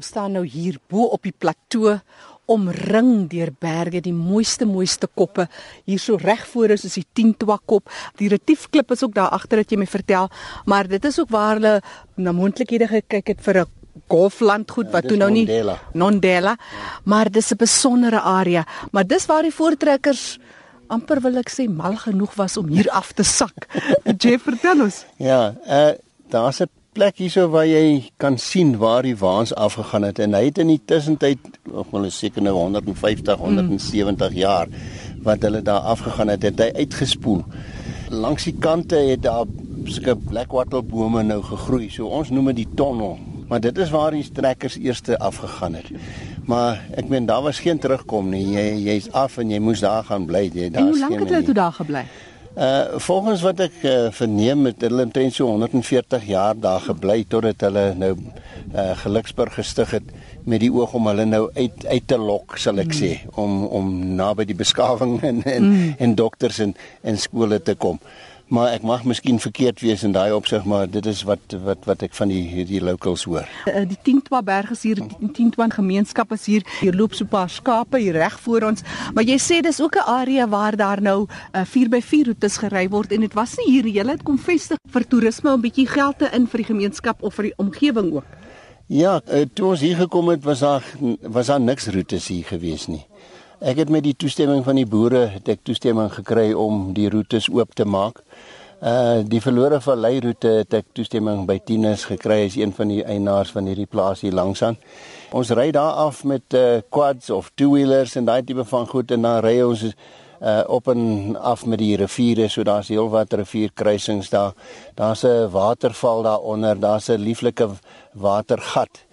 Ons staan nou hier bo op die plateau omring deur berge, die mooiste mooiste koppe. Hier so reg voor is is die Tintwa kop. Die Retiefklip is ook daar agter dat jy my vertel, maar dit is ook waar hulle na moontlikhede gekyk het vir 'n golflandgoed ja, wat toe nou nie Nondela. Nondela, maar dis 'n besondere area, maar dis waar die voortrekkers amper wil ek sê mal genoeg was om hier af te sak. Jeff vertel ons. Ja, uh daar's 'n plek hierso waar jy kan sien waar die waans afgegaan het en hy het in die tussentyd, hulle seker nou 150, 170 jaar wat hulle daar afgegaan het, het hy uitgespoel. Langs die kante het daar sulke blackwattlebome nou gegroei. So ons noem dit die tonnel. Maar dit is waar die trekkers eerste afgegaan het. Maar ek meen daar was geen terugkom nie. Jy jy's af en jy moes daar gaan bly. Jy En daar hoe lank het hulle toe daar gebly? Uh volgens wat ek uh, verneem het hulle omtrent so 140 jaar daar gebly totdat hulle nou uh Geluksburg gestig het met die oog om hulle nou uit uit te lok sal ek mm. sê om om naby die beskawing en en, mm. en dokters en en skole te kom. Maar ek mag miskien verkeerd wees in daai opsig maar dit is wat wat wat ek van die hierdie locals hoor. Uh, die Tintwa berg is hier, die Tintwa gemeenskap is hier. Hier loop so 'n paar skape hier reg voor ons. Maar jy sê dis ook 'n area waar daar nou uh, 4x4 roetes gery word en dit was nie hier jy het kom vestig vir toerisme om 'n bietjie geld te in vir die gemeenskap of vir die omgewing ook. Ja, uh, toe ons hier gekom het was daar was daar niks roetes hier gewees nie. Ek het met die toestemming van die boere het ek toestemming gekry om die roetes oop te maak. Uh die verlore vallei roete het ek toestemming by Tinus gekry as een van die eienaars van hierdie plaas hier langs aan. Ons ry daar af met uh quads of two-wheelers en daai tipe van goed en dan ry ons uh op en af met die riviere so daar's heelwat rivierkruisings daar. Daar's 'n waterval daaronder, daar's 'n lieflike watergat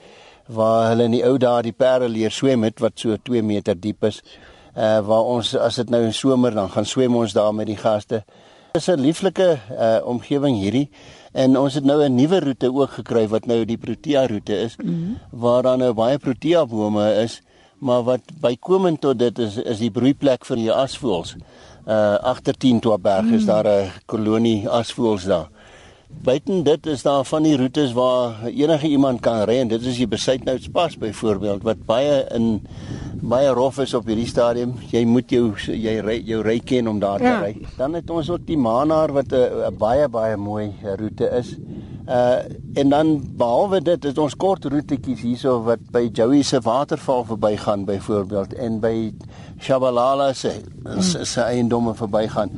waar hulle in die ou dae die perde leer swem het wat so 2 meter diep is. Uh waar ons as dit nou in somer dan gaan swem ons daar met die gaste. Dit is 'n lieflike uh omgewing hierdie en ons het nou 'n nuwe roete ook gekry wat nou die Protea roete is mm -hmm. waar daar nou baie Protea bome is maar wat bykomend tot dit is is die broeiplek vir die asvoëls. Uh agter 10 Twaberg mm. is daar 'n kolonie asvoëls daar. Buiten dit is daar van die roetes waar enige iemand kan ry en dit is die Besuitnoutspas byvoorbeeld wat baie in baie rof is op hierdie stadium. Jy moet jou jy ry jou ry ken om daar Ja. te ry. Dan het ons ook die Manaar wat 'n baie baie mooi roete is. Uh en dan behalwe dit het ons kort roetetjies hierso wat by Joey se waterval verbygaan byvoorbeeld en by Shabalala se se- se eiendomme verbygaan.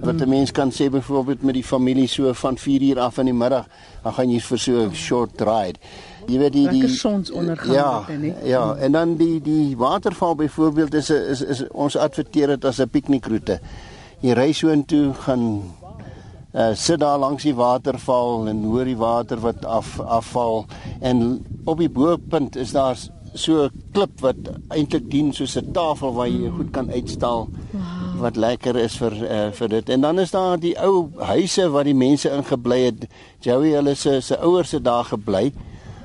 Wat 'n mens kan sê byvoorbeeld met die familie so van 4 uur af in die middag, dan gaan jy vir so 'n short ride. Jy weet die die sonsondergang Ja, dit, hè? ja, en dan die die waterval byvoorbeeld is 'n is, is ons adverteer dit as 'n piknikroete. Jy ry so intoe gaan uh, sit daar langs die waterval en hoor die water wat af afval en op die bo-punt is daar so 'n klip wat eintlik dien soos 'n tafel waar jy goed kan uitstal wow. Wat lekker is vir uh, vir dit. En dan is daar die ou huise waar die mense ingebly het. Joey hulle se se ouers het daar gebly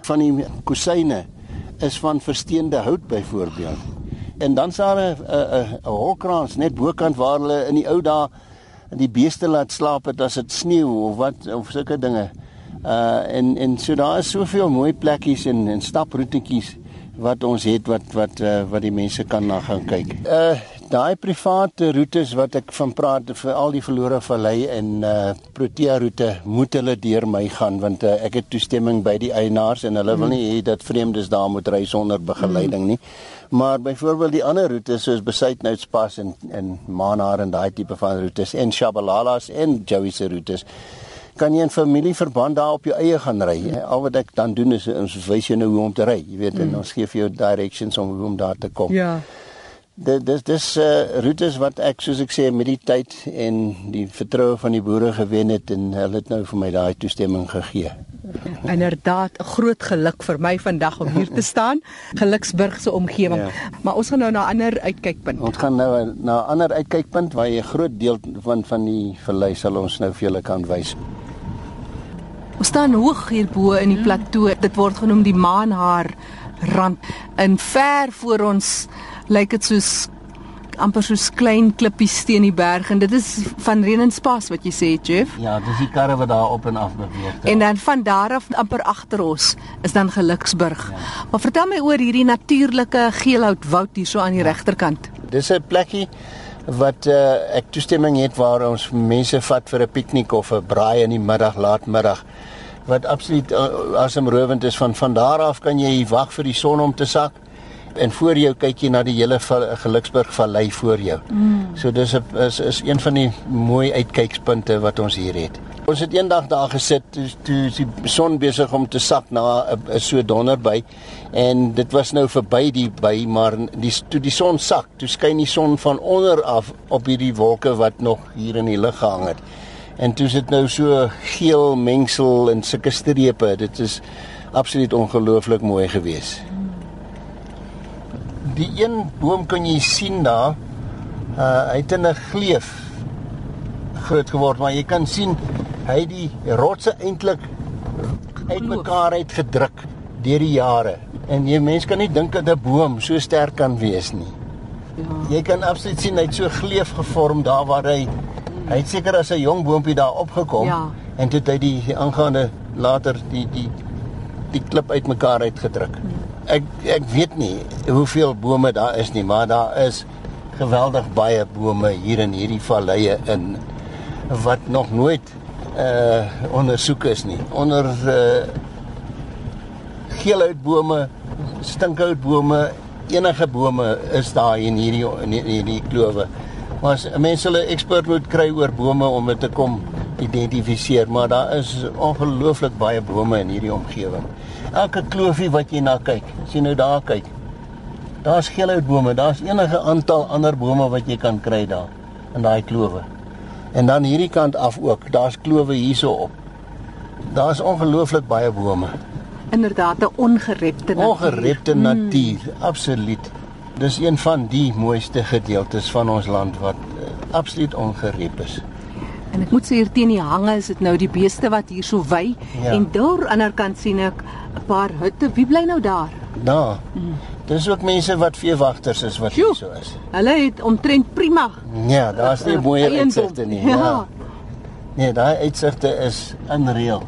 van die kusyne is van versteende hout byvoorbeeld. En dan sal 'n 'n 'n holkrans net bokant waar hulle in die ou dae die beeste laat slaap het as dit sneeu of wat of sulke dinge. Uh en en so daar is soveel mooi plekkies en en staproetjies wat ons het wat wat uh, wat die mense kan na gaan kyk. Uh daai private roetes wat ek van praat vir al die verlore vallei en uh Protea roete moet hulle deur my gaan want uh, ek het toestemming by die eienaars en hulle mm. wil nie hê dat vreemdes daar moet ry sonder begeleiding nie. Maar byvoorbeeld die ander roetes soos Besuitnoutspas en en Manaar en daai tipe van roetes en Shabalalas en Joey se roetes kan jy in familieverband daar op jou eie gaan ry. Al wat ek dan doen is ons wys jou nou hoe om te ry. Jy weet en ons gee vir jou directions om hoe om daar te kom. Ja. Dit dis dis uh, roetes wat ek soos ek sê met die tyd en die vertroue van die boere gewen het en hulle het nou vir my daai toestemming gegee. Inderdaad, 'n groot geluk vir my vandag om hier te staan. Geluksburg se omgewing. Ja. Maar ons gaan nou na 'n ander uitkykpunt. Ons gaan nou na 'n ander uitkykpunt waar jy 'n groot deel van van die vallei sal ons nou vir julle kan wys. Ons staan hoog hierbo in die plateau. Dit word genoem die maanhaar rand. In ver voor ons lyk dit soos amper soos klein klippies teen die berg en dit is van Renenspas wat jy sê Jeff. Ja, dis die karre wat daar op en af beweeg. En dan van daar af amper agter ons is dan Geluksburg. Ja. Maar vertel my oor hierdie natuurlike geelhoutwoud hier so aan die ja. regterkant. Dis 'n plekkie wat uh, ek toestemming het waar ons mense vat vir 'n piknik of 'n braai in die middag, laatmiddag wat absoluut uh, asemrowend is van van daar af kan jy wag vir die son om te sak en voor jou kyk jy na die hele Geluksburg vallei voor jou. Mm. So dis is is een van die mooi uitkykspunte wat ons hier het. Ons het eendag daar gesit toe toe die son besig om te sak na 'n so donder by en dit was nou verby die by maar die toe die son sak, toe skyn die son van onder af op hierdie wolke wat nog hier in die lug gehang het. En toe sit nou so geel mengsel en sulke strepe. Dit is absoluut ongelooflik mooi geweest. Mm die een boom kan jy sien daar. Uh hy het in 'n gleuf groot geword, maar jy kan sien hy die rotse eintlik uitmekaar uit gedruk deur die jare. En jy mens kan nie dink dat 'n boom so sterk kan wees nie. Ja. Jy kan absoluut sien hy het so gleuf gevorm daar waar hy hy het seker as 'n jong boontjie daar opgekom ja. en toe het hy die aangaande later die die die klip uitmekaar uitgedruk. Hmm ek ek weet nie hoeveel bome daar is nie, maar daar is geweldig baie bome hier in hierdie valleie in wat nog nooit uh ondersoek is nie. Onder uh geelhoutbome, stinkhoutbome, enige bome is daar in hierdie in hierdie klowe. Maar as mense hulle ekspert moet kry oor bome om dit te kom identifiseer, maar daar is ongelooflik baie bome in hierdie omgewing elke kloofie wat jy na kyk, as jy nou daar kyk, daar's geelhoutbome, daar's enige aantal ander bome wat jy kan kry daar in daai klowe. En dan hierdie kant af ook, daar's klowe hierso op. Daar's ongelooflik baie bome. Inderdaad 'n ongerepte natuur. Ongerepte natuur, hmm. absoluut. Dis een van die mooiste gedeeltes van ons land wat uh, absoluut ongerep is. En ek moet sê hier teen die hange is dit nou die beeste wat hier so wy ja. en daar aan die ander kant sien ek 'n paar hutte. Wie bly nou daar? Daar. Mm. Dis ook mense wat veewagters is wat hier so is. Hulle het omtrent prima. Ja, daar's nie mooi uitsigte nie. Ja. ja. Nee, daai uitsigte is unreal.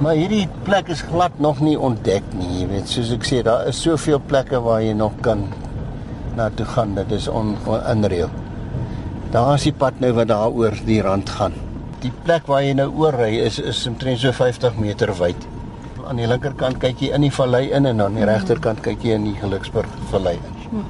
Maar hierdie plek is glad nog nie ontdek nie, jy weet, soos ek sê, daar is soveel plekke waar jy nog kan na toe gaan. Dit is on, on unreal. Daar is die pad nou wat daar oor die rand gaan. Die plek waar jy nou oor ry is is omtrent so 50 meter wyd. Aan die linkerkant kyk jy in die vallei in en aan die regterkant kyk jy in die Geluksburg vallei in.